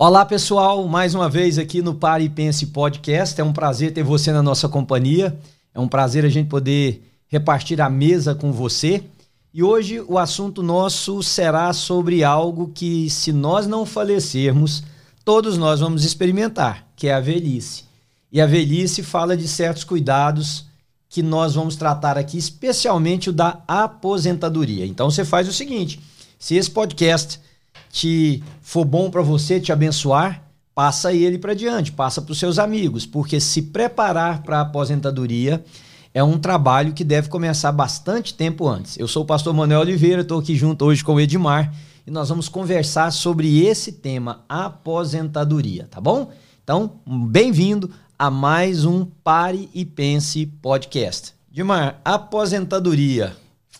Olá pessoal, mais uma vez aqui no Pare e Pense Podcast. É um prazer ter você na nossa companhia. É um prazer a gente poder repartir a mesa com você. E hoje o assunto nosso será sobre algo que, se nós não falecermos, todos nós vamos experimentar, que é a velhice. E a velhice fala de certos cuidados que nós vamos tratar aqui, especialmente o da aposentadoria. Então você faz o seguinte: se esse podcast te for bom para você, te abençoar, passa ele para diante, passa para os seus amigos, porque se preparar para a aposentadoria é um trabalho que deve começar bastante tempo antes. Eu sou o pastor Manuel Oliveira, estou aqui junto hoje com o Edmar e nós vamos conversar sobre esse tema, aposentadoria, tá bom? Então, bem-vindo a mais um Pare e Pense podcast. Edmar, aposentadoria.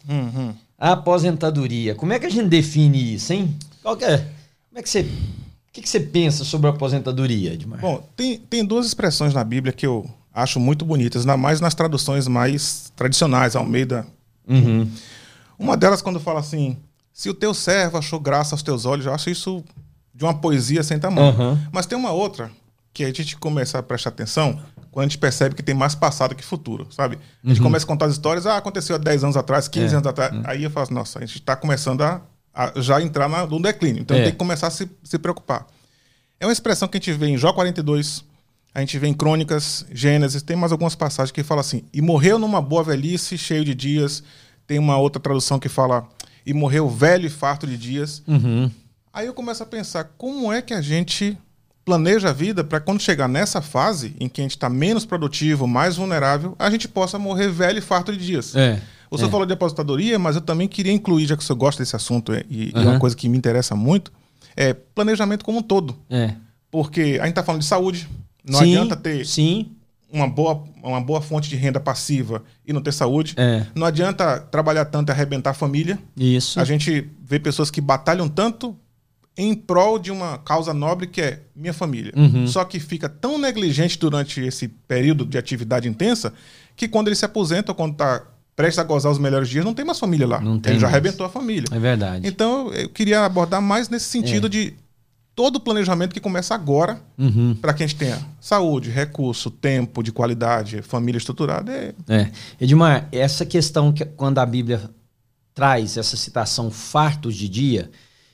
Uhum. Aposentadoria. Como é que a gente define isso, hein? Qual que é? Como é que você. O que, que você pensa sobre a aposentadoria, Edmar? Bom, tem, tem duas expressões na Bíblia que eu acho muito bonitas, ainda mais nas traduções mais tradicionais, Almeida. Uhum. Uma delas, quando fala assim: se o teu servo achou graça aos teus olhos, eu acho isso de uma poesia sem tamanho. Uhum. Mas tem uma outra que a gente começa a prestar atenção quando a gente percebe que tem mais passado que futuro, sabe? A gente uhum. começa a contar as histórias, ah, aconteceu há 10 anos atrás, 15 é. anos atrás. Uhum. Aí eu falo, nossa, a gente está começando a a já entrar na, no declínio. Então é. tem que começar a se, se preocupar. É uma expressão que a gente vê em Jó 42, a gente vê em Crônicas, Gênesis, tem mais algumas passagens que fala assim: e morreu numa boa velhice, cheio de dias. Tem uma outra tradução que fala: e morreu velho e farto de dias. Uhum. Aí eu começo a pensar: como é que a gente planeja a vida para quando chegar nessa fase em que a gente está menos produtivo, mais vulnerável, a gente possa morrer velho e farto de dias? É. Senhor é. falou de aposentadoria, mas eu também queria incluir, já que o senhor gosta desse assunto e, uhum. é uma coisa que me interessa muito, é planejamento como um todo. É. Porque a gente está falando de saúde, não sim, adianta ter sim. Uma, boa, uma boa fonte de renda passiva e não ter saúde. É. Não adianta trabalhar tanto e arrebentar a família. Isso. A gente vê pessoas que batalham tanto em prol de uma causa nobre que é minha família. Uhum. Só que fica tão negligente durante esse período de atividade intensa que quando ele se aposenta ou quando está prestes a gozar os melhores dias, não tem mais família lá. Não tem Ele já arrebentou a família. É verdade. Então, eu queria abordar mais nesse sentido é. de todo o planejamento que começa agora, uhum. para que a gente tenha saúde, recurso, tempo de qualidade, família estruturada. É... é. Edmar, essa questão que quando a Bíblia traz essa citação fartos de dia,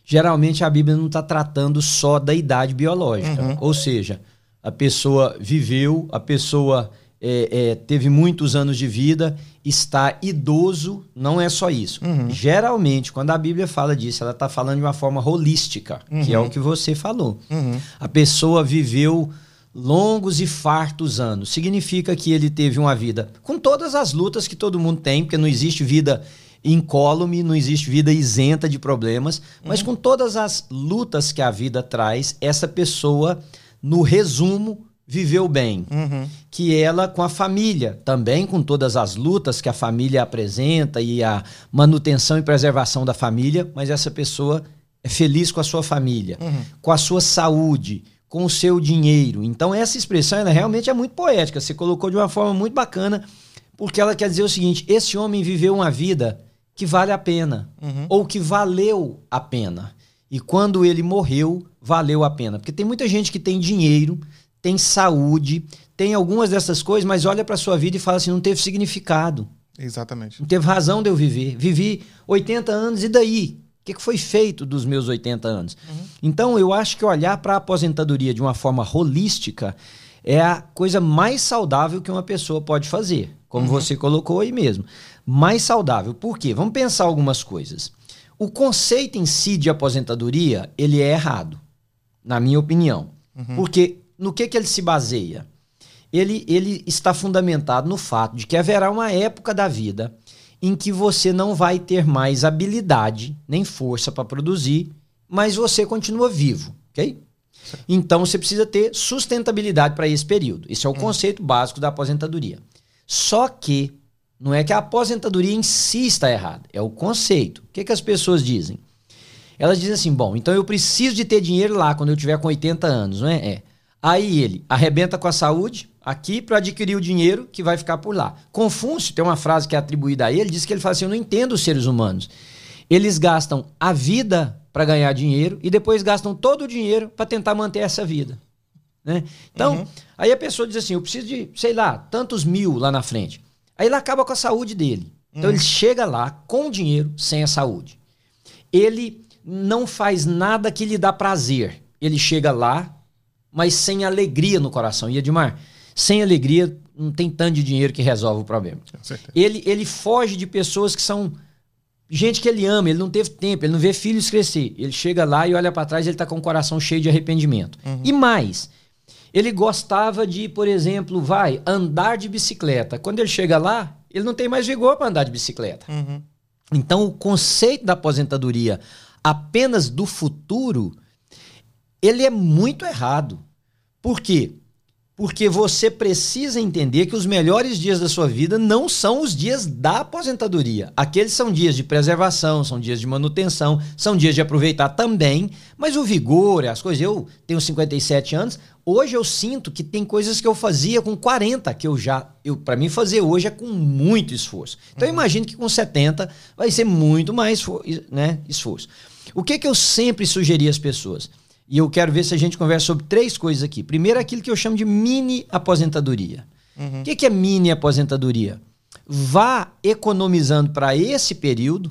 geralmente a Bíblia não está tratando só da idade biológica. Uhum. Ou seja, a pessoa viveu, a pessoa é, é, teve muitos anos de vida, está idoso, não é só isso. Uhum. Geralmente, quando a Bíblia fala disso, ela está falando de uma forma holística, uhum. que é o uhum. que você falou. Uhum. A pessoa viveu longos e fartos anos. Significa que ele teve uma vida com todas as lutas que todo mundo tem, porque não existe vida incólume, não existe vida isenta de problemas, mas uhum. com todas as lutas que a vida traz, essa pessoa, no resumo, viveu bem. Uhum. Que ela com a família, também com todas as lutas que a família apresenta e a manutenção e preservação da família, mas essa pessoa é feliz com a sua família, uhum. com a sua saúde, com o seu dinheiro. Então essa expressão ela realmente é muito poética. Você colocou de uma forma muito bacana, porque ela quer dizer o seguinte: esse homem viveu uma vida que vale a pena uhum. ou que valeu a pena. E quando ele morreu, valeu a pena. Porque tem muita gente que tem dinheiro, tem saúde, tem algumas dessas coisas, mas olha para sua vida e fala assim: não teve significado. Exatamente. Não teve razão de eu viver. Vivi 80 anos e daí? O que foi feito dos meus 80 anos? Uhum. Então, eu acho que olhar para a aposentadoria de uma forma holística é a coisa mais saudável que uma pessoa pode fazer, como uhum. você colocou aí mesmo. Mais saudável. Por quê? Vamos pensar algumas coisas. O conceito em si de aposentadoria, ele é errado, na minha opinião. Uhum. Porque no que, que ele se baseia? Ele, ele está fundamentado no fato de que haverá uma época da vida em que você não vai ter mais habilidade nem força para produzir, mas você continua vivo, ok? Então você precisa ter sustentabilidade para esse período. Esse é o hum. conceito básico da aposentadoria. Só que não é que a aposentadoria em si está errada, é o conceito. O que, que as pessoas dizem? Elas dizem assim: bom, então eu preciso de ter dinheiro lá quando eu tiver com 80 anos, não é? É. Aí ele arrebenta com a saúde aqui para adquirir o dinheiro que vai ficar por lá. Confúcio, tem uma frase que é atribuída a ele, diz que ele fala assim: Eu não entendo os seres humanos. Eles gastam a vida para ganhar dinheiro e depois gastam todo o dinheiro para tentar manter essa vida. Né? Então, uhum. aí a pessoa diz assim: eu preciso de, sei lá, tantos mil lá na frente. Aí ele acaba com a saúde dele. Então uhum. ele chega lá com dinheiro, sem a saúde. Ele não faz nada que lhe dá prazer. Ele chega lá, mas sem alegria no coração. E Edmar, sem alegria não tem tanto de dinheiro que resolve o problema. Ele, ele foge de pessoas que são gente que ele ama, ele não teve tempo, ele não vê filhos crescer. Ele chega lá e olha para trás, ele está com o coração cheio de arrependimento. Uhum. E mais, ele gostava de, por exemplo, vai andar de bicicleta. Quando ele chega lá, ele não tem mais vigor para andar de bicicleta. Uhum. Então, o conceito da aposentadoria apenas do futuro, ele é muito errado. Por quê? Porque você precisa entender que os melhores dias da sua vida não são os dias da aposentadoria. Aqueles são dias de preservação, são dias de manutenção, são dias de aproveitar também, mas o vigor, as coisas. Eu tenho 57 anos, hoje eu sinto que tem coisas que eu fazia com 40 que eu já, eu para mim fazer hoje é com muito esforço. Então uhum. eu imagino que com 70 vai ser muito mais, né, esforço. O que que eu sempre sugeri às pessoas? E eu quero ver se a gente conversa sobre três coisas aqui. Primeiro, aquilo que eu chamo de mini aposentadoria. Uhum. O que, que é mini aposentadoria? Vá economizando para esse período,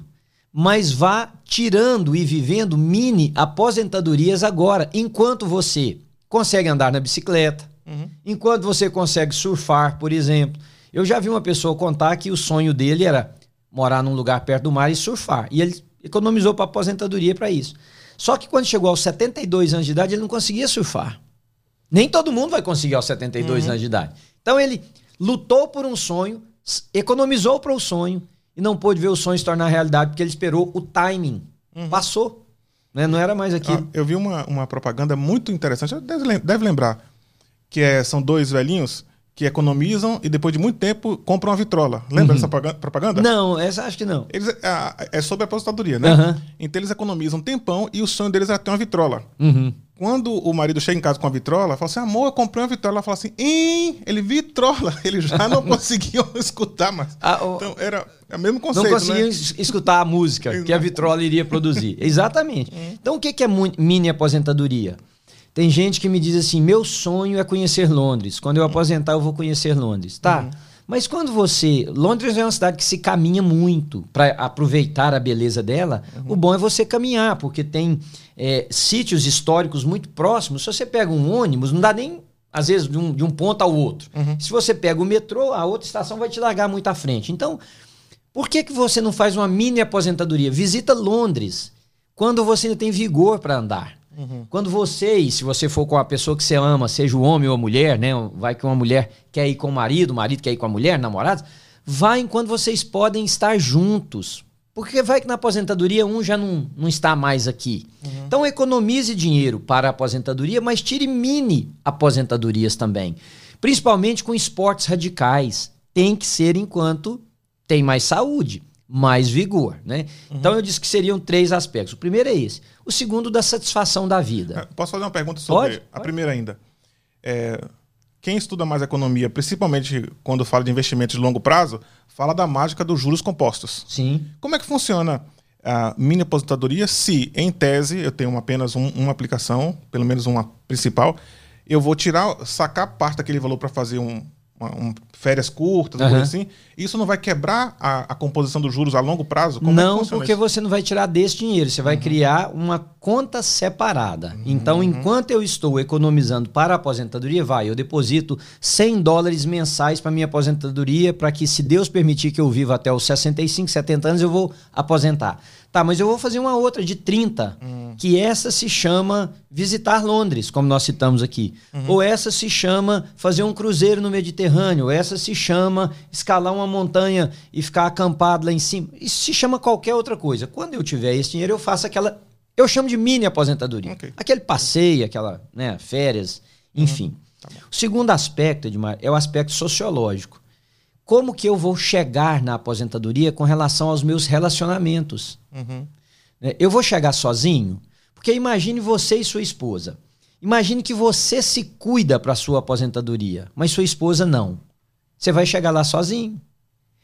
mas vá tirando e vivendo mini aposentadorias agora, enquanto você consegue andar na bicicleta, uhum. enquanto você consegue surfar, por exemplo. Eu já vi uma pessoa contar que o sonho dele era morar num lugar perto do mar e surfar. E ele economizou para aposentadoria para isso. Só que quando chegou aos 72 anos de idade, ele não conseguia surfar. Nem todo mundo vai conseguir aos 72 uhum. anos de idade. Então ele lutou por um sonho, economizou para o sonho e não pôde ver o sonho se tornar realidade porque ele esperou o timing. Uhum. Passou. Né? Não era mais aquilo. Ah, eu vi uma, uma propaganda muito interessante, deve, deve lembrar, que é, são dois velhinhos que economizam e depois de muito tempo compram uma vitrola. Lembra uhum. dessa propaganda? Não, essa acho que não. Eles, é, é sobre a aposentadoria, né? Uhum. Então eles economizam um tempão e o sonho deles era ter uma vitrola. Uhum. Quando o marido chega em casa com a vitrola, fala assim: amor, eu comprei uma vitrola. Ela fala assim: Ih, ele vitrola. Ele já não conseguiu escutar mais. Ah, oh, então era o mesmo conceito. Não conseguiam né? escutar a música que a vitrola iria produzir. Exatamente. Uhum. Então o que é mini aposentadoria? Tem gente que me diz assim: meu sonho é conhecer Londres. Quando eu aposentar, eu vou conhecer Londres. Tá. Uhum. Mas quando você. Londres é uma cidade que se caminha muito para aproveitar a beleza dela. Uhum. O bom é você caminhar, porque tem é, sítios históricos muito próximos. Se você pega um ônibus, não dá nem, às vezes, de um, de um ponto ao outro. Uhum. Se você pega o metrô, a outra estação vai te largar muito à frente. Então, por que, que você não faz uma mini aposentadoria? Visita Londres quando você ainda tem vigor para andar. Uhum. Quando você, e se você for com a pessoa que você ama, seja o homem ou a mulher, né? Vai que uma mulher quer ir com o marido, o marido quer ir com a mulher, namorados, vai enquanto vocês podem estar juntos. Porque vai que na aposentadoria um já não, não está mais aqui. Uhum. Então economize dinheiro para a aposentadoria, mas tire mini aposentadorias também. Principalmente com esportes radicais. Tem que ser enquanto tem mais saúde mais vigor, né? Uhum. Então eu disse que seriam três aspectos. O primeiro é esse. O segundo da satisfação da vida. É, posso fazer uma pergunta sobre Pode? a Pode. primeira ainda? É, quem estuda mais economia, principalmente quando fala de investimentos de longo prazo, fala da mágica dos juros compostos. Sim. Como é que funciona a mini aposentadoria se, em tese, eu tenho apenas um, uma aplicação, pelo menos uma principal, eu vou tirar, sacar parte daquele valor para fazer um, um, férias curtas, uhum. coisa assim, isso não vai quebrar a, a, composição dos juros a longo prazo? Como é não, é porque isso? você não vai tirar desse dinheiro, você vai uhum. criar uma conta separada. Uhum. Então, enquanto eu estou economizando para a aposentadoria, vai, eu deposito 100 dólares mensais para minha aposentadoria, para que, se Deus permitir que eu viva até os 65, 70 anos, eu vou aposentar. Tá, mas eu vou fazer uma outra de 30, uhum. que essa se chama visitar Londres, como nós citamos aqui. Uhum. Ou essa se chama fazer um cruzeiro no Mediterrâneo. Ou essa se chama escalar uma montanha e ficar acampado lá em cima. Isso se chama qualquer outra coisa. Quando eu tiver esse dinheiro, eu faço aquela. Eu chamo de mini aposentadoria. Okay. Aquele passeio, aquela né, férias, uhum. enfim. Uhum. Tá o segundo aspecto, Edmar, é o aspecto sociológico. Como que eu vou chegar na aposentadoria com relação aos meus relacionamentos? Uhum. Né, eu vou chegar sozinho? Porque imagine você e sua esposa. Imagine que você se cuida para sua aposentadoria, mas sua esposa não. Você vai chegar lá sozinho.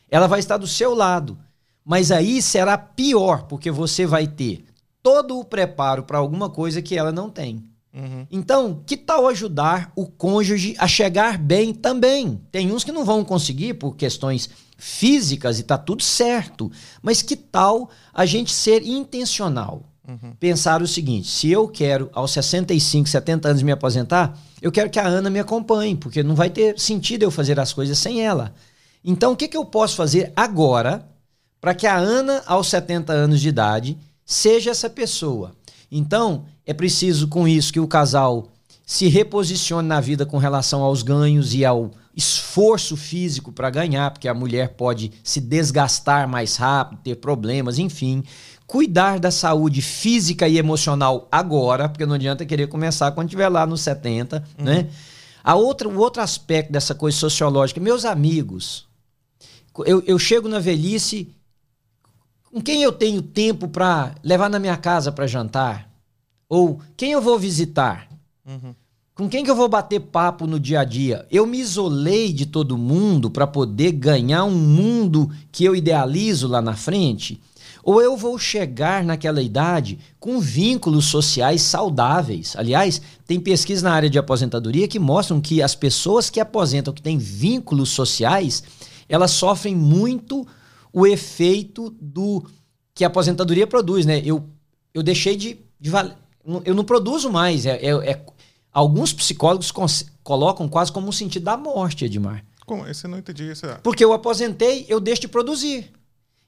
Ela vai estar do seu lado. Mas aí será pior, porque você vai ter todo o preparo para alguma coisa que ela não tem. Uhum. Então, que tal ajudar o cônjuge a chegar bem também? Tem uns que não vão conseguir por questões físicas e tá tudo certo. Mas que tal a gente ser intencional? Uhum. Pensar o seguinte: se eu quero aos 65, 70 anos me aposentar, eu quero que a Ana me acompanhe, porque não vai ter sentido eu fazer as coisas sem ela. Então, o que, que eu posso fazer agora para que a Ana, aos 70 anos de idade, seja essa pessoa? Então, é preciso com isso que o casal se reposicione na vida com relação aos ganhos e ao esforço físico para ganhar, porque a mulher pode se desgastar mais rápido, ter problemas, enfim. Cuidar da saúde física e emocional agora, porque não adianta querer começar quando estiver lá nos 70, uhum. né? A outra, o outro aspecto dessa coisa sociológica, meus amigos, eu, eu chego na velhice, com quem eu tenho tempo para levar na minha casa para jantar? Ou quem eu vou visitar? Uhum. Com quem que eu vou bater papo no dia a dia? Eu me isolei de todo mundo para poder ganhar um mundo que eu idealizo lá na frente? Ou eu vou chegar naquela idade com vínculos sociais saudáveis? Aliás, tem pesquisa na área de aposentadoria que mostram que as pessoas que aposentam, que têm vínculos sociais, elas sofrem muito o efeito do que a aposentadoria produz, né? Eu, eu deixei de, de eu não produzo mais. É, é, é alguns psicólogos colocam quase como um sentido da morte, Edmar. Como? Esse eu não entendi. Esse... É- Porque eu aposentei, eu deixo de produzir.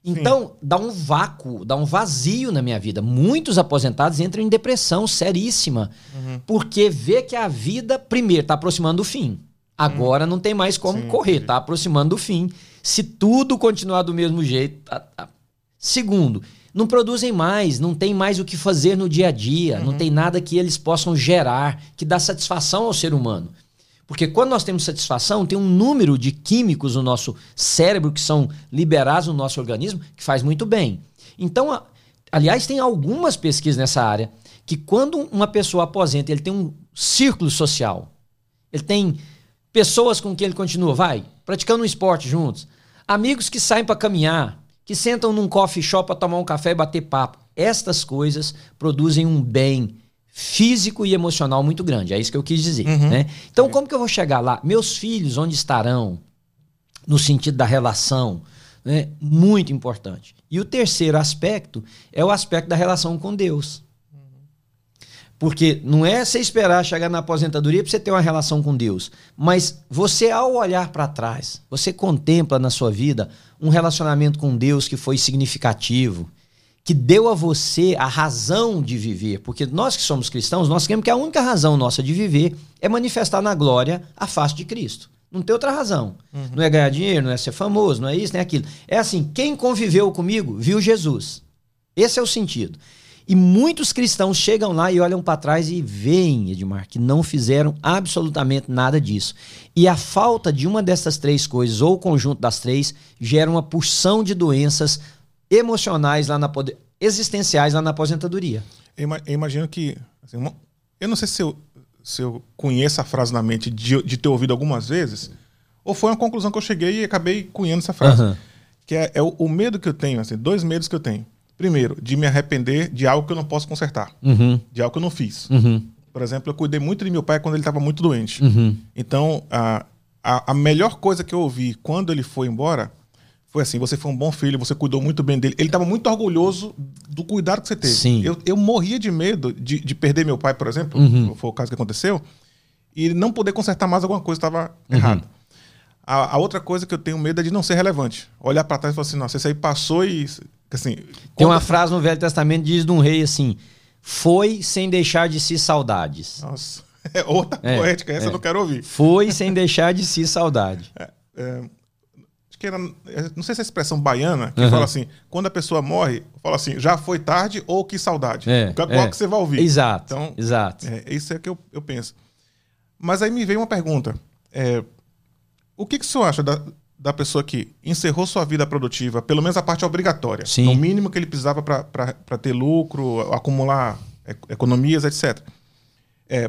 Então, Sim. dá um vácuo, dá um vazio na minha vida. Muitos aposentados entram em depressão seríssima. Uhum. Porque vê que a vida, primeiro, está aproximando do fim. Agora uhum. não tem mais como Sim, correr, está aproximando do fim. Se tudo continuar do mesmo jeito. Tá, tá. Segundo, não produzem mais, não tem mais o que fazer no dia a dia, uhum. não tem nada que eles possam gerar que dá satisfação ao ser humano. Porque quando nós temos satisfação, tem um número de químicos no nosso cérebro que são liberados no nosso organismo que faz muito bem. Então, aliás, tem algumas pesquisas nessa área que quando uma pessoa aposenta, ele tem um círculo social, ele tem pessoas com quem ele continua, vai, praticando um esporte juntos, amigos que saem para caminhar, que sentam num coffee shop para tomar um café e bater papo. Estas coisas produzem um bem físico e emocional muito grande. É isso que eu quis dizer. Uhum. Né? Então, como que eu vou chegar lá? Meus filhos, onde estarão? No sentido da relação. Né? Muito importante. E o terceiro aspecto é o aspecto da relação com Deus. Porque não é você esperar chegar na aposentadoria para você ter uma relação com Deus. Mas você, ao olhar para trás, você contempla na sua vida um relacionamento com Deus que foi significativo, que deu a você a razão de viver. Porque nós que somos cristãos, nós queremos que a única razão nossa de viver é manifestar na glória a face de Cristo. Não tem outra razão. Uhum. Não é ganhar dinheiro, não é ser famoso, não é isso, nem é aquilo. É assim: quem conviveu comigo viu Jesus. Esse é o sentido. E muitos cristãos chegam lá e olham para trás e veem, Edmar, que não fizeram absolutamente nada disso. E a falta de uma dessas três coisas, ou o conjunto das três, gera uma porção de doenças emocionais lá na existenciais lá na aposentadoria. Eu imagino que. Assim, uma, eu não sei se eu, se eu conheço a frase na mente de, de ter ouvido algumas vezes, ou foi uma conclusão que eu cheguei e acabei cunhando essa frase. Uhum. Que é, é o, o medo que eu tenho, assim, dois medos que eu tenho. Primeiro, de me arrepender de algo que eu não posso consertar, uhum. de algo que eu não fiz. Uhum. Por exemplo, eu cuidei muito de meu pai quando ele estava muito doente. Uhum. Então, a, a, a, melhor coisa que eu ouvi quando ele foi embora foi assim: você foi um bom filho, você cuidou muito bem dele. Ele estava muito orgulhoso do cuidado que você teve. Sim. Eu, eu morria de medo de, de perder meu pai, por exemplo, uhum. foi o caso que aconteceu, e não poder consertar mais alguma coisa estava uhum. errada. A, a, outra coisa que eu tenho medo é de não ser relevante. Olhar para trás e falar assim: nossa, isso aí passou e Assim, Tem uma frase no Velho Testamento diz de um rei assim: foi sem deixar de si saudades. Nossa, é outra é, poética, essa é. eu não quero ouvir. Foi sem deixar de si saudade. É, é, acho que era, é, não sei se é a expressão baiana, que uhum. fala assim: quando a pessoa morre, fala assim, já foi tarde ou que saudade. É, qual é. que você vai ouvir? Exato. Então, exato. É, isso é o que eu, eu penso. Mas aí me veio uma pergunta. É, o que, que o senhor acha da, da pessoa que encerrou sua vida produtiva, pelo menos a parte obrigatória, Sim. no mínimo que ele precisava para ter lucro, acumular economias, etc. É,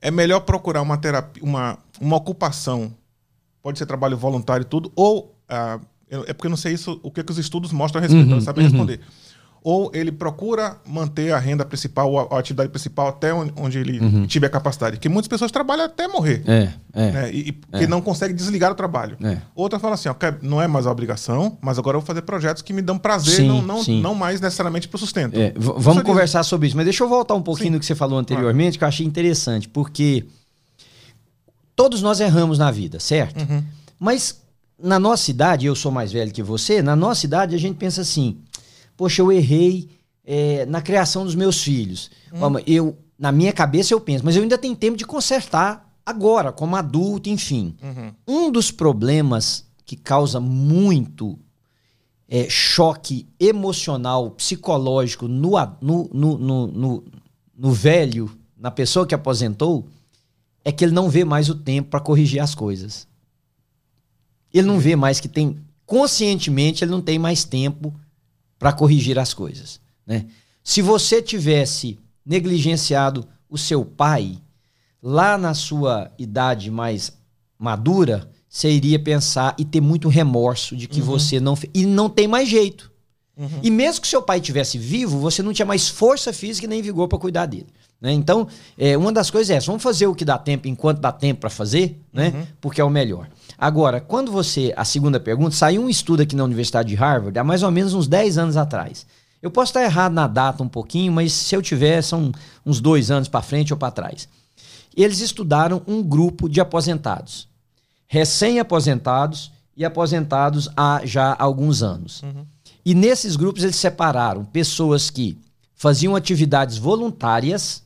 é melhor procurar uma terapia, uma, uma ocupação, pode ser trabalho voluntário e tudo, ou ah, é porque eu não sei isso, o que, que os estudos mostram a respeito, uhum, sabe uhum. responder. Ou ele procura manter a renda principal, a, atividade principal até onde ele uhum. tiver capacidade. Que muitas pessoas trabalham até morrer. É, é, né? E, e é. não consegue desligar o trabalho. É. Outra fala assim, ó, não é mais a obrigação, mas agora eu vou fazer projetos que me dão prazer, sim, não, não, não mais necessariamente para o sustento. É, vamos conversar sobre isso, mas deixa eu voltar um pouquinho sim. no que você falou anteriormente, que eu achei interessante, porque todos nós erramos na vida, certo? Uhum. Mas na nossa idade, eu sou mais velho que você, na nossa idade a gente pensa assim poxa, eu errei é, na criação dos meus filhos. Hum. Eu, na minha cabeça eu penso, mas eu ainda tenho tempo de consertar agora, como adulto, enfim. Uhum. Um dos problemas que causa muito é, choque emocional, psicológico no, no, no, no, no velho, na pessoa que aposentou, é que ele não vê mais o tempo para corrigir as coisas. Ele não vê mais que tem, conscientemente, ele não tem mais tempo para corrigir as coisas. Né? Se você tivesse negligenciado o seu pai lá na sua idade mais madura, você iria pensar e ter muito remorso de que uhum. você não fez. E não tem mais jeito. Uhum. E mesmo que seu pai tivesse vivo, você não tinha mais força física nem vigor para cuidar dele. Né? Então, é, uma das coisas é essa: vamos fazer o que dá tempo enquanto dá tempo para fazer, né? Uhum. porque é o melhor. Agora, quando você. A segunda pergunta, saiu um estudo aqui na Universidade de Harvard há mais ou menos uns 10 anos atrás. Eu posso estar errado na data um pouquinho, mas se eu tiver, são uns dois anos para frente ou para trás. Eles estudaram um grupo de aposentados, recém-aposentados e aposentados há já alguns anos. Uhum. E nesses grupos eles separaram pessoas que faziam atividades voluntárias,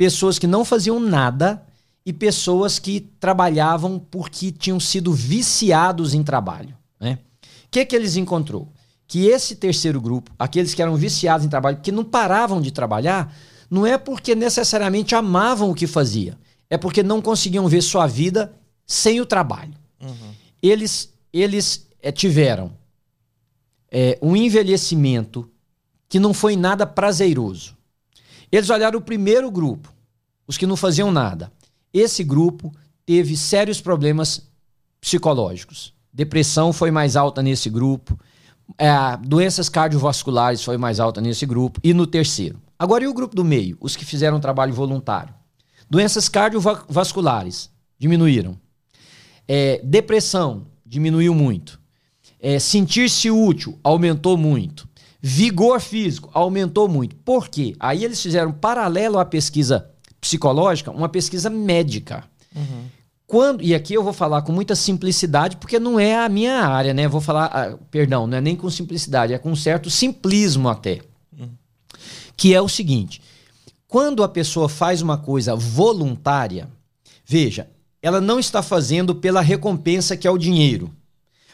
pessoas que não faziam nada e pessoas que trabalhavam porque tinham sido viciados em trabalho. Né? O que, que eles encontrou? Que esse terceiro grupo, aqueles que eram viciados em trabalho, que não paravam de trabalhar, não é porque necessariamente amavam o que fazia, é porque não conseguiam ver sua vida sem o trabalho. Uhum. Eles, eles é, tiveram é, um envelhecimento que não foi nada prazeroso. Eles olharam o primeiro grupo, os que não faziam nada. Esse grupo teve sérios problemas psicológicos. Depressão foi mais alta nesse grupo. É, doenças cardiovasculares foi mais alta nesse grupo. E no terceiro. Agora, e o grupo do meio? Os que fizeram trabalho voluntário. Doenças cardiovasculares diminuíram. É, depressão diminuiu muito. É, Sentir-se útil aumentou muito. Vigor físico aumentou muito. Por quê? Aí eles fizeram paralelo à pesquisa psicológica, uma pesquisa médica. Uhum. Quando, e aqui eu vou falar com muita simplicidade, porque não é a minha área, né? vou falar, ah, perdão, não é nem com simplicidade, é com certo simplismo até. Uhum. Que é o seguinte: quando a pessoa faz uma coisa voluntária, veja, ela não está fazendo pela recompensa que é o dinheiro.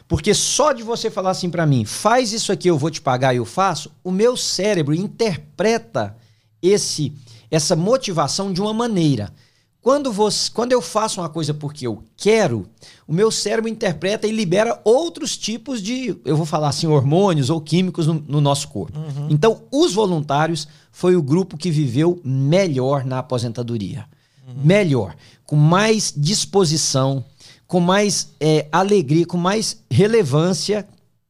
Porque só de você falar assim para mim, faz isso aqui, eu vou te pagar e eu faço, o meu cérebro interpreta esse essa motivação de uma maneira. Quando, você, quando eu faço uma coisa porque eu quero, o meu cérebro interpreta e libera outros tipos de, eu vou falar assim, hormônios ou químicos no, no nosso corpo. Uhum. Então, os voluntários foi o grupo que viveu melhor na aposentadoria. Uhum. Melhor, com mais disposição, com mais é, alegria, com mais relevância,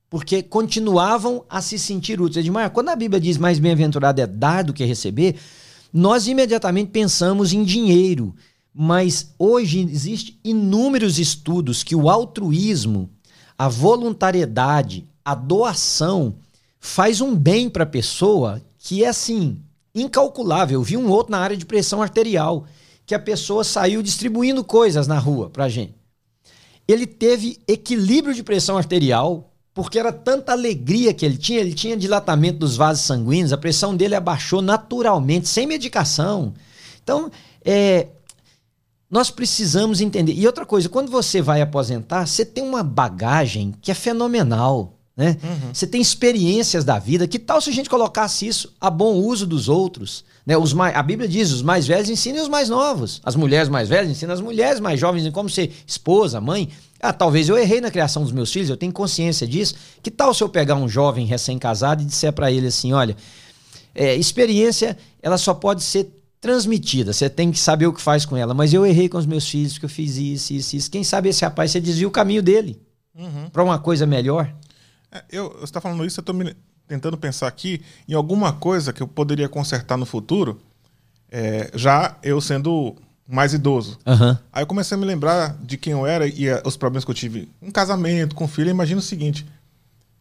porque continuavam a se sentir úteis. Edmar, quando a Bíblia diz mais bem-aventurado é dar do que receber, nós imediatamente pensamos em dinheiro, mas hoje existem inúmeros estudos que o altruísmo, a voluntariedade, a doação faz um bem para a pessoa que é assim incalculável. Eu vi um outro na área de pressão arterial que a pessoa saiu distribuindo coisas na rua para gente. Ele teve equilíbrio de pressão arterial, porque era tanta alegria que ele tinha, ele tinha dilatamento dos vasos sanguíneos, a pressão dele abaixou naturalmente, sem medicação. Então, é, nós precisamos entender. E outra coisa, quando você vai aposentar, você tem uma bagagem que é fenomenal. Né? Uhum. Você tem experiências da vida. Que tal se a gente colocasse isso a bom uso dos outros? Né? Os mais, a Bíblia diz: os mais velhos ensinem os mais novos. As mulheres mais velhas ensinam as mulheres mais jovens em como ser esposa, mãe. Ah, talvez eu errei na criação dos meus filhos, eu tenho consciência disso. Que tal se eu pegar um jovem recém-casado e disser para ele assim: olha, é, experiência ela só pode ser transmitida, você tem que saber o que faz com ela. Mas eu errei com os meus filhos, porque eu fiz isso, isso, isso. Quem sabe esse rapaz você desvia o caminho dele uhum. para uma coisa melhor? É, eu, você está falando isso, eu estou me tentando pensar aqui em alguma coisa que eu poderia consertar no futuro, é, já eu sendo mais idoso. Aham. Aí eu comecei a me lembrar de quem eu era e eh, os problemas que eu tive em casamento, com filho. Imagina o seguinte: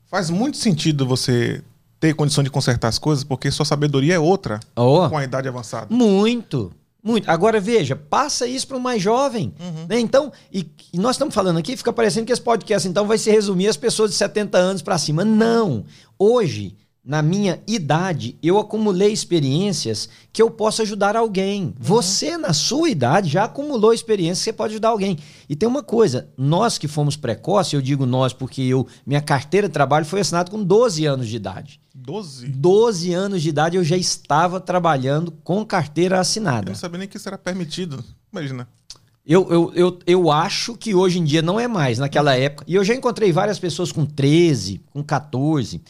faz muito sentido você ter condição de consertar as coisas, porque sua sabedoria é outra Ó. com a idade avançada. Muito, muito. Agora veja, passa isso para o mais jovem. né? Então, e, e nós estamos falando aqui, fica parecendo que esse podcast então vai se resumir às pessoas de 70 anos para cima. Não. Hoje, na minha idade, eu acumulei experiências que eu posso ajudar alguém. Você, na sua idade, já acumulou experiências que você pode ajudar alguém. E tem uma coisa, nós que fomos precoces, eu digo nós porque eu minha carteira de trabalho foi assinada com 12 anos de idade. 12. 12 anos de idade eu já estava trabalhando com carteira Eu assinada. não sabia nem que isso era permitido. Imagina. Eu, eu, eu, eu acho que hoje em dia não é mais, naquela época. E eu já encontrei várias pessoas com 13, com 14.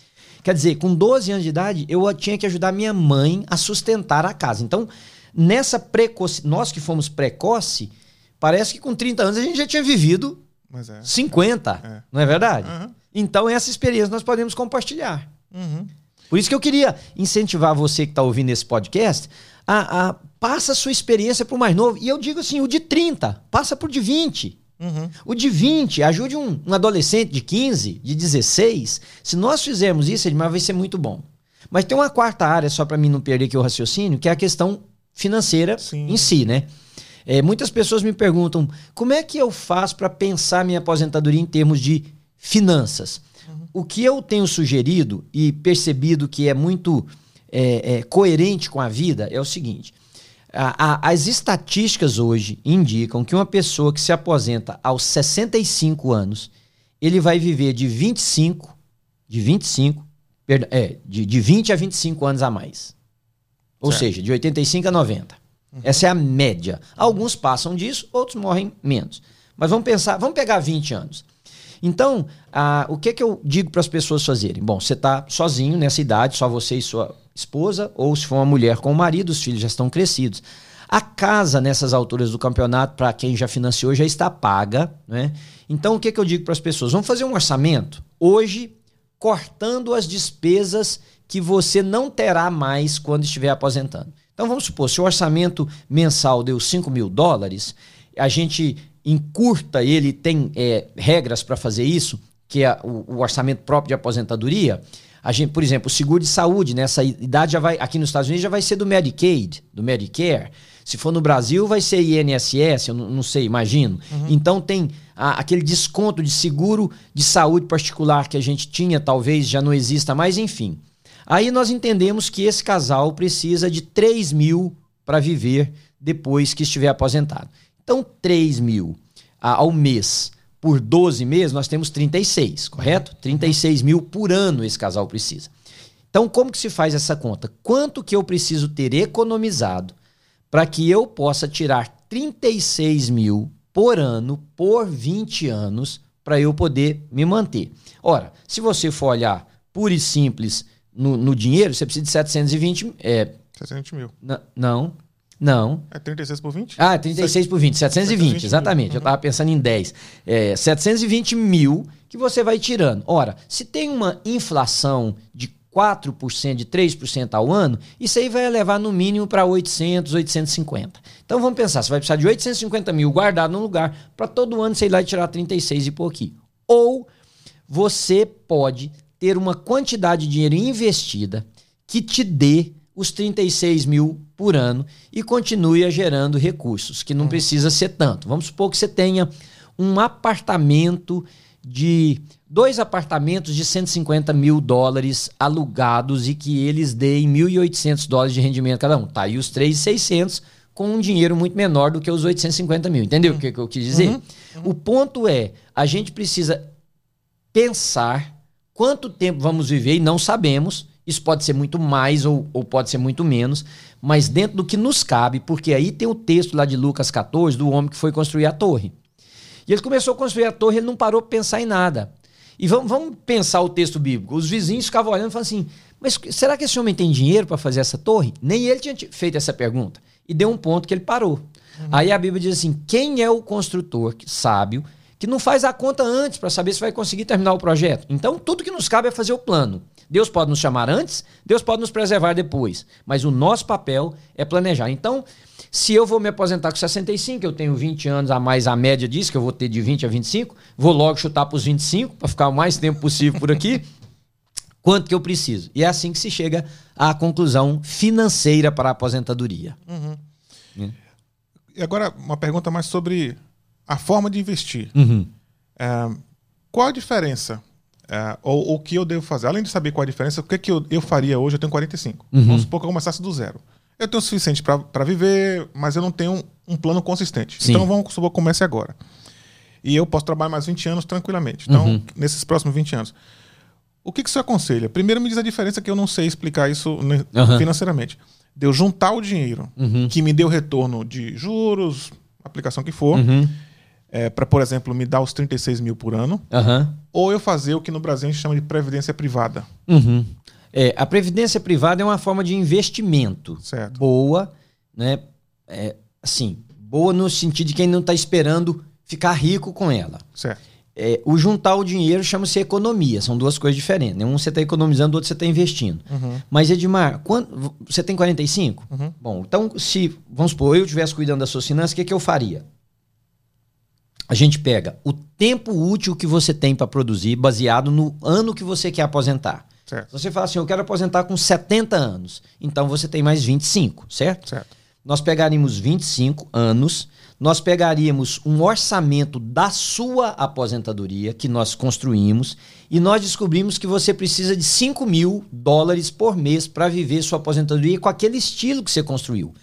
Quer dizer, com 12 anos de idade, eu tinha que ajudar minha mãe a sustentar a casa. Então, nessa precoce, nós que fomos precoce, parece que com 30 anos a gente já tinha vivido Mas é. 50, É. não é verdade? Aham. Então, essa experiência nós podemos compartilhar. Uhum. Por isso que eu queria incentivar você que está ouvindo esse podcast a, a passa a sua experiência para o mais novo. E eu digo assim, o de 30, passa por de 20. Uhum. O de 20, ajude um, um adolescente de 15, de 16. Se nós fizermos isso, Edmar, vai ser muito bom. Mas tem uma quarta área, só para mim não perder aqui o raciocínio, que é a questão financeira Sim. em si, né? É, muitas pessoas me perguntam como é que eu faço para pensar minha aposentadoria em termos de finanças. O que eu tenho sugerido e percebido que é muito é, é, coerente com a vida é o seguinte: a- a- as estatísticas hoje indicam que uma pessoa que se aposenta aos 65 anos, ele vai viver de 25, de 25, perdão, é, de, de 20 a 25 anos a mais. Ou Certo. seja, de 85 a 90. Essa é a média. Alguns passam disso, outros morrem menos. Mas vamos pensar, vamos pegar 20 anos. Então, ah, o que, que eu digo para as pessoas fazerem? Bom, você está sozinho nessa idade, só você e sua esposa, ou se for uma mulher com o marido, os filhos já estão crescidos. A casa nessas alturas do campeonato, para quem já financiou, já está paga. Né? Então, o que, que eu digo para as pessoas? Vamos fazer um orçamento hoje, cortando as despesas que você não terá mais quando estiver aposentando. Então, vamos supor, se o orçamento mensal deu 5 mil dólares, a gente encurta ele, tem é, regras para fazer isso, que é o, o orçamento próprio de aposentadoria. A gente, por exemplo, o seguro de saúde, nessa idade já vai, aqui nos Estados Unidos já vai ser do Medicaid, do Medicare. Se for no Brasil, vai ser INSS, eu não, não sei, imagino. Então tem a- aquele desconto de seguro de saúde particular que a gente tinha, talvez já não exista mais, enfim. Aí nós entendemos que esse casal precisa de 3 mil para viver depois que estiver aposentado. Então, 3 mil ah, ao mês por 12 meses, nós temos 36, correto? 36 mil por ano esse casal precisa. Então, como que se faz essa conta? Quanto que eu preciso ter economizado para que eu possa tirar 36 mil por ano por 20 anos para eu poder me manter? Ora, se você for olhar puro e simples no, no dinheiro, você precisa de 720. É, 700 mil. não, não. É 36 por 20? Ah, 36 por 20, 720, 720 mil. exatamente. Eu estava pensando em 10. É, 720 mil que você vai tirando. Ora, se tem uma inflação de 4%, de 3% ao ano, isso aí vai levar no mínimo para 800, 850. Então vamos pensar, você vai precisar de 850 mil guardado num lugar para todo ano você ir lá e tirar 36 e pouquinho. Ou você pode ter uma quantidade de dinheiro investida que te dê os 36 mil por ano e continue a gerando recursos, que não precisa ser tanto. Vamos supor que você tenha um apartamento de. dois apartamentos de 150 mil dólares alugados e que eles deem 1.800 dólares de rendimento cada um. Tá aí os 3.600 com um dinheiro muito menor do que os 850 mil. Entendeu o que, que eu quis dizer? O ponto é, a gente precisa pensar quanto tempo vamos viver e não sabemos. Isso pode ser muito mais ou, ou pode ser muito menos, mas dentro do que nos cabe, porque aí tem o texto lá de Lucas 14 do homem que foi construir a torre. E ele começou a construir a torre, ele não parou para pensar em nada. E vamos, vamos pensar o texto bíblico. Os vizinhos ficavam olhando e falavam assim: mas será que esse homem tem dinheiro para fazer essa torre? Nem ele tinha feito essa pergunta. E deu um ponto que ele parou. Aí a Bíblia diz assim: quem é o construtor que- sábio que não faz a conta antes para saber se vai conseguir terminar o projeto? Então tudo que nos cabe é fazer o plano. Deus pode nos chamar antes, Deus pode nos preservar depois. Mas o nosso papel é planejar. Então, se eu vou me aposentar com 65, eu tenho 20 anos a mais, a média diz que eu vou ter de 20 a 25, vou logo chutar para os 25 para ficar o mais tempo possível por aqui. Quanto que eu preciso? E é assim que se chega à conclusão financeira para a aposentadoria. Uhum. É. E agora, uma pergunta mais sobre a forma de investir. Uhum. É, qual a diferença? É, ou o que eu devo fazer? Além de saber qual a diferença, o que, que eu, eu faria hoje? Eu tenho 45. Uhum. Vamos supor que eu começasse do zero. Eu tenho o suficiente para viver, mas eu não tenho um, um plano consistente. Sim. Então vamos supor que comece agora. E eu posso trabalhar mais 20 anos tranquilamente. Então, uhum. nesses próximos 20 anos. O que, que você aconselha? Primeiro me diz a diferença que eu não sei explicar isso uhum. financeiramente. De eu juntar o dinheiro uhum. que me deu retorno de juros, aplicação que for, uhum é, para, por exemplo, me dar os 36 mil por ano, uhum. ou eu fazer o que no Brasil a gente chama de previdência privada. Uhum. É, a previdência privada é uma forma de investimento certo. boa, né? É, assim, boa no sentido de quem não está esperando ficar rico com ela. É, o juntar o dinheiro chama-se economia, são duas coisas diferentes. Né? Um você está economizando, o outro você está investindo. Uhum. Mas, Edmar, quando, você tem 45? Uhum. Bom, então, se, vamos supor, eu estivesse cuidando das suas finanças, o que, que eu faria? A gente pega o tempo útil que você tem para produzir baseado no ano que você quer aposentar. Certo. Você fala assim, eu quero aposentar com 70 anos. Então você tem mais 25, certo? Certo. Nós pegaríamos 25 anos, nós pegaríamos um orçamento da sua aposentadoria que nós construímos e nós descobrimos que você precisa de 5 mil dólares por mês para viver sua aposentadoria com aquele estilo que você construiu.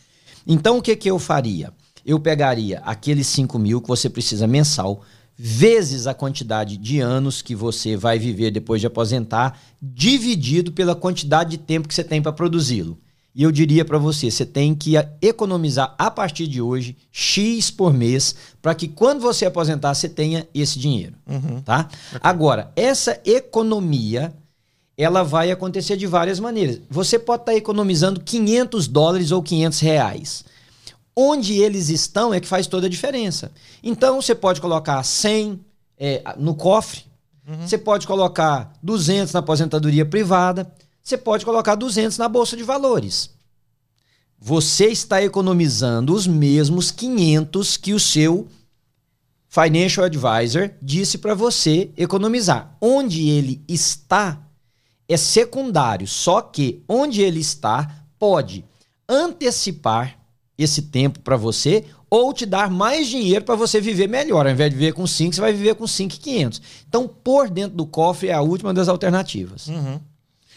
Então o que, que eu faria? Eu pegaria aqueles 5 mil que você precisa mensal, vezes a quantidade de anos que você vai viver depois de aposentar, dividido pela quantidade de tempo que você tem para produzi-lo. E eu diria para você, você tem que economizar a partir de hoje X por mês para que quando você aposentar você tenha esse dinheiro, uhum. tá? Okay. Agora, essa economia ela vai acontecer de várias maneiras. Você pode estar tá economizando 500 dólares ou 500 reais onde eles estão é que faz toda a diferença. Então você pode colocar 100 é, no cofre, uhum. você pode colocar 200 na aposentadoria privada, você pode colocar 200 na bolsa de valores. Você está economizando os mesmos 500 que o seu financial advisor disse para você economizar. Onde ele está é secundário, só que onde ele está pode antecipar esse tempo para você ou te dar mais dinheiro para você viver melhor. Ao invés de viver com 5, você vai viver com 5,500. Então, pôr dentro do cofre é a última das alternativas. Uhum.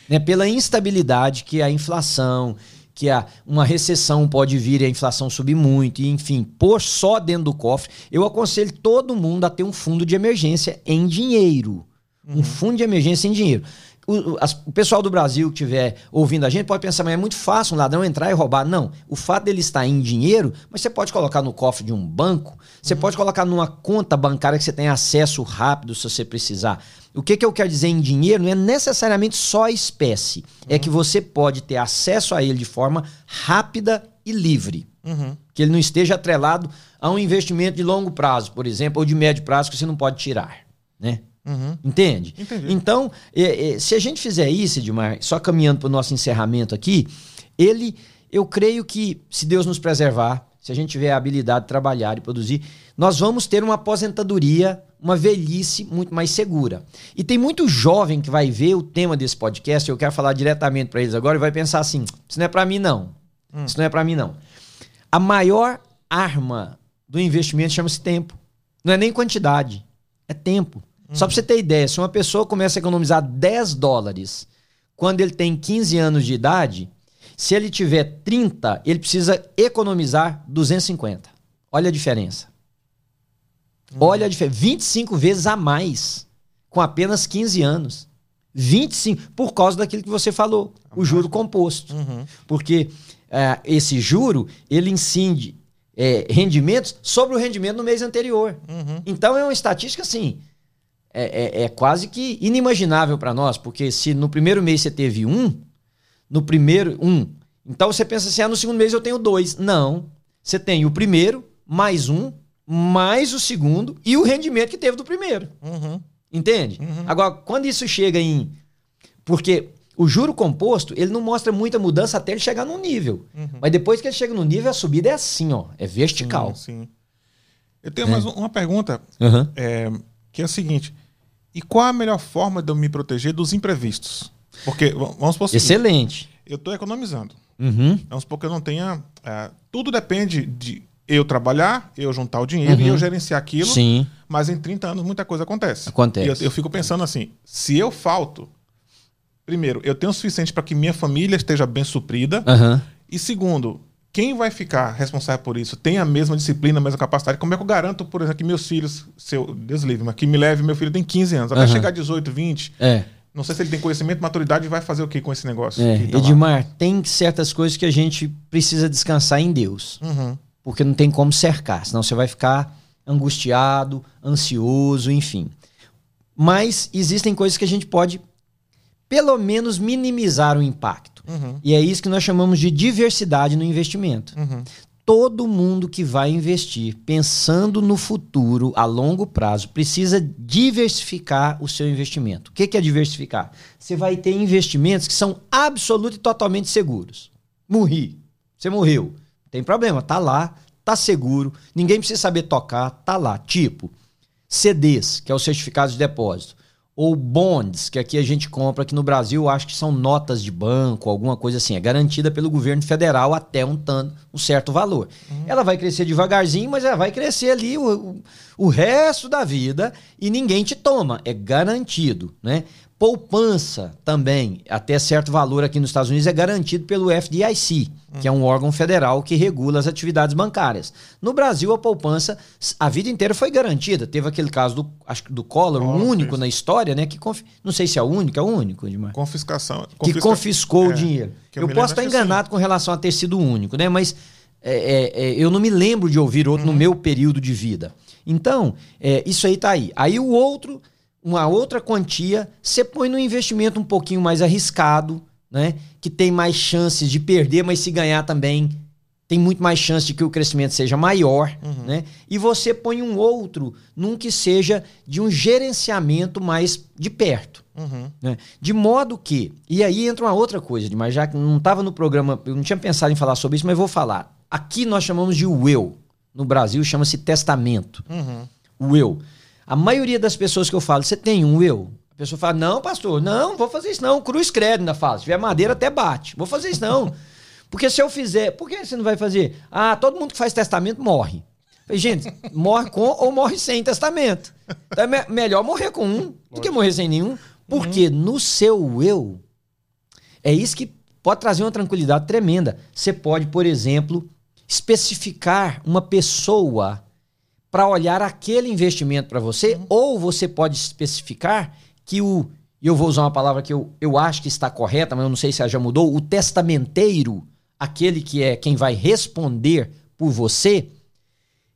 Né? Pela instabilidade que a inflação, que a, uma recessão pode vir e a inflação subir muito, e, enfim, pôr só dentro do cofre, eu aconselho todo mundo a ter um fundo de emergência em dinheiro. Uhum. Um fundo de emergência em dinheiro o, as, o pessoal do Brasil que estiver ouvindo a gente pode pensar, mas é muito fácil um ladrão entrar e roubar. Não. O fato dele estar em dinheiro, mas você pode colocar no cofre de um banco, você uhum. pode colocar numa conta bancária que você tem acesso rápido se você precisar. O que, que eu quero dizer em dinheiro não é necessariamente só a espécie. É uhum. É que você pode ter acesso a ele de forma rápida e livre. Uhum. Que ele não esteja atrelado a um investimento de longo prazo, por exemplo, ou de médio prazo que você não pode tirar. Né? Uhum. Entende? Entendi. Então, é, é, se a gente fizer isso, Edmar, só caminhando para o nosso encerramento aqui, ele, eu creio que, se Deus nos preservar, se a gente tiver a habilidade de trabalhar e produzir, nós vamos ter uma aposentadoria, uma velhice muito mais segura. E tem muito jovem que vai ver o tema desse podcast, eu quero falar diretamente para eles agora, e vai pensar assim: isso não é para mim, não. Hum. Isso não é para mim, não. A maior arma do investimento chama-se tempo. Não é nem quantidade, é tempo. Só para você ter ideia, se uma pessoa começa a economizar 10 dólares quando ele tem 15 anos de idade, se ele tiver 30, ele precisa economizar 250. Olha a diferença. Uhum. Olha a diferença. 25 vezes a mais com apenas 15 anos. 25, por causa daquilo que você falou, o juro composto. Uhum. Porque é, esse juro, ele incide é, rendimentos sobre o rendimento no mês anterior. Uhum. Então é uma estatística assim é, é, é quase que inimaginável para nós, porque se no primeiro mês você teve um, no primeiro, um. Então você pensa assim, ah, no segundo mês eu tenho dois. Não. Você tem o primeiro, mais um, mais o segundo e o rendimento que teve do primeiro. Uhum. Entende? Uhum. Agora, quando isso chega em. Porque o juro composto, ele não mostra muita mudança até ele chegar num nível. Uhum. Mas depois que ele chega no nível, a subida é assim, ó. É vertical. Sim, sim. Eu tenho é. mais uma pergunta, é, que é a seguinte. E qual a melhor forma de eu me proteger dos imprevistos? Porque, vamos supor Excelente. Eu estou economizando. Uhum. Vamos supor que eu não tenha... É, tudo depende de eu trabalhar, eu juntar o dinheiro uhum. e eu gerenciar aquilo. Sim. Mas em 30 anos muita coisa acontece. Acontece. Eu, eu, fico pensando assim, se eu falto, primeiro, eu tenho o suficiente para que minha família esteja bem suprida. Uhum. E segundo, quem vai ficar responsável por isso tem a mesma disciplina, a mesma capacidade? Como é que eu garanto, por exemplo, que meus filhos, seu Deus livre, mas que me leve, meu filho tem 15 anos, até uhum. chegar a 18, 20, é. Não sei se ele tem conhecimento, maturidade e vai fazer o que com esse negócio? É, tá Edmar, lá. tem certas coisas que a gente precisa descansar em Deus. Uhum. Porque não tem como cercar, senão você vai ficar angustiado, ansioso, enfim. Mas existem coisas que a gente pode, pelo menos, minimizar o impacto. Uhum. E é isso que nós chamamos de diversidade no investimento. Uhum todo mundo que vai investir pensando no futuro a longo prazo precisa diversificar o seu investimento. O que é diversificar? Você vai ter investimentos que são absolutamente e totalmente seguros. Morri. Você morreu. Não tem problema, tá lá, tá seguro, ninguém precisa saber tocar, tá lá. Tipo, CDs, que é o certificado de depósito ou bonds, que aqui a gente compra, aqui no Brasil acho que são notas de banco, alguma coisa assim, é garantida pelo governo federal até um, tanto, um certo valor. Uhum. Ela vai crescer devagarzinho, mas ela vai crescer ali o, o resto da vida e ninguém te toma, é garantido, né? Poupança também, até certo valor aqui nos Estados Unidos, é garantido pelo FDIC, hum. que é um órgão federal que regula as atividades bancárias. No Brasil, a poupança a vida inteira foi garantida. Teve aquele caso do, acho, do Collor, oh, um único na história, né? Que conf... Não sei se é o único, é o único, Edmar. Confiscação. Confisca... Que confiscou é, o dinheiro. Eu, eu posso estar enganado com relação a ter sido o único, né? Mas é, é, é, eu não me lembro de ouvir outro uhum. no meu período de vida. Então, é, isso aí tá aí. Aí o outro uma outra quantia, você põe no investimento um pouquinho mais arriscado, né? Que tem mais chances de perder, mas se ganhar também tem muito mais chance de que o crescimento seja maior, uhum. né? E você põe um outro num que seja de um gerenciamento mais de perto. Uhum. Né? De modo que, e aí entra uma outra coisa, mas já que não estava no programa, eu não tinha pensado em falar sobre isso, mas vou falar. Aqui nós chamamos de will. No Brasil chama-se testamento. Uhum. Will. A maioria das pessoas que eu falo, você tem um eu? A pessoa fala, não, pastor, não, vou fazer isso não. Cruz credo ainda fala. Se tiver madeira, até bate. Vou fazer isso não. Porque se eu fizer, por que você não vai fazer? Ah, todo mundo que faz testamento morre. Falei, gente, morre com ou morre sem testamento. Então é me melhor morrer com um do que morrer sem nenhum. Porque uhum. no seu eu, é isso que pode trazer uma tranquilidade tremenda. Você pode, por exemplo, especificar uma pessoa para olhar aquele investimento para você, uhum. ou você pode especificar que o, e eu vou usar uma palavra que eu, eu acho que está correta, mas eu não sei se ela já mudou, o testamenteiro, aquele que é quem vai responder por você,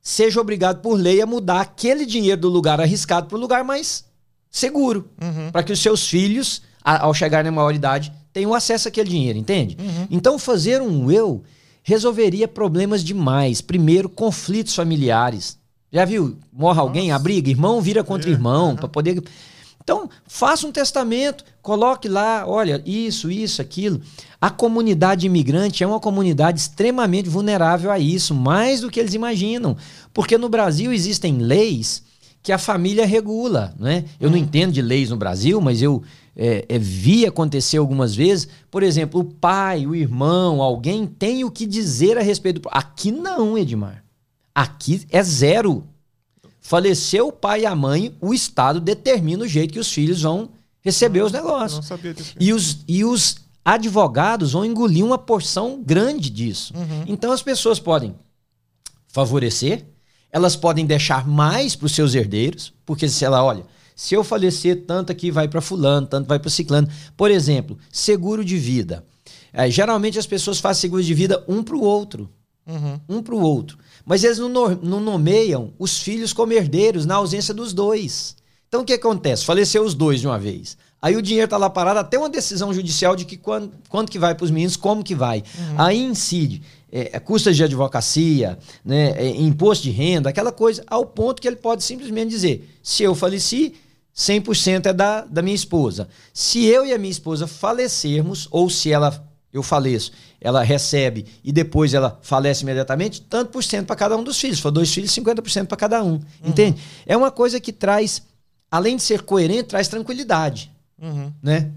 seja obrigado por lei a mudar aquele dinheiro do lugar arriscado para o lugar mais seguro, uhum. para que os seus filhos, ao chegar na maioridade, tenham acesso àquele dinheiro, entende? Uhum. Então fazer um eu resolveria problemas demais. Primeiro, conflitos familiares. Já viu? Morre alguém, a briga, irmão vira contra é, irmão, para poder. Então, faça um testamento, coloque lá, olha, isso, isso, aquilo. A comunidade imigrante é uma comunidade extremamente vulnerável a isso, mais do que eles imaginam. Porque no Brasil existem leis que a família regula. Né? Eu hum. não entendo de leis no Brasil, mas eu é, é, vi acontecer algumas vezes. Por exemplo, o pai, o irmão, alguém tem o que dizer a respeito do. Aqui não, Edmar. Aqui é zero. Faleceu o pai e a mãe, o Estado determina o jeito que os filhos vão receber não, os negócios. Não sabia disso. E os, e os advogados vão engolir uma porção grande disso. Uhum. Então as pessoas podem favorecer, elas podem deixar mais para os seus herdeiros, porque se ela olha, se eu falecer, tanto aqui vai para fulano, tanto vai para ciclano. Por exemplo, seguro de vida. É, geralmente as pessoas fazem seguro de vida um para o outro. Uhum. Um para o outro. Mas eles não, não nomeiam os filhos como herdeiros na ausência dos dois. Então o que acontece? Faleceu os dois de uma vez. Aí o dinheiro está lá parado até uma decisão judicial de que quando, quanto que vai para os meninos, como que vai. Uhum. Aí incide é, é, custas de advocacia, né, é, imposto de renda, aquela coisa, ao ponto que ele pode simplesmente dizer: se eu faleci, 100% é da, da minha esposa. Se eu e a minha esposa falecermos, ou se ela eu faleço, ela recebe e depois ela falece imediatamente, tanto por cento para cada um dos filhos. Se for dois filhos, 50% para cada um. Uhum. Entende? É uma coisa que traz, além de ser coerente, traz tranquilidade, uhum. né?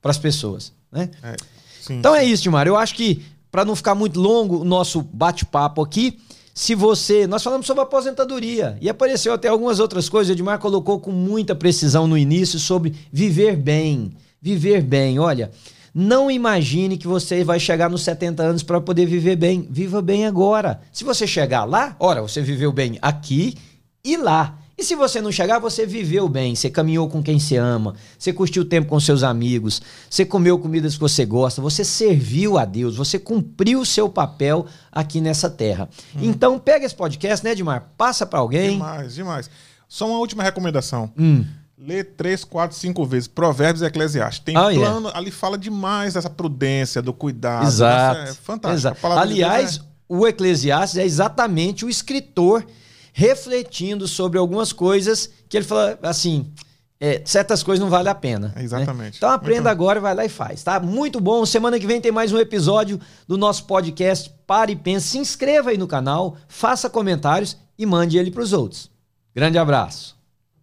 Para as pessoas, né? É, sim, então é sim. é isso, Dilmar. Eu acho que, para não ficar muito longo o nosso bate-papo aqui, se você. Nós falamos sobre aposentadoria e apareceu até algumas outras coisas. O Edmar colocou com muita precisão no início sobre viver bem. Viver bem. Olha, não imagine que você vai chegar nos 70 anos para poder viver bem. Viva bem agora. Se você chegar lá, ora, você viveu bem aqui e lá. E se você não chegar, você viveu bem, você caminhou com quem você ama, você curtiu tempo com seus amigos, você comeu comidas que você gosta, você serviu a Deus, você cumpriu o seu papel aqui nessa terra. Hum. Então, pega esse podcast, né, Edmar? Passa para alguém. Demais, demais. Só uma última recomendação. Hum. Lê três, quatro, cinco vezes. Provérbios e Eclesiastes. Tem oh, plano, yeah. ali fala demais dessa prudência, do cuidado. Exato. É fantástico. Exato. Aliás, é... o Eclesiastes é exatamente o escritor refletindo sobre algumas coisas que ele fala assim. É, certas coisas não valem a pena. Né? Exatamente. Né? Então aprenda agora, vai lá e faz, tá? Muito bom. Semana que vem tem mais um episódio do nosso podcast Pare e Pense. Se inscreva aí no canal, faça comentários e mande ele para os outros. Grande abraço.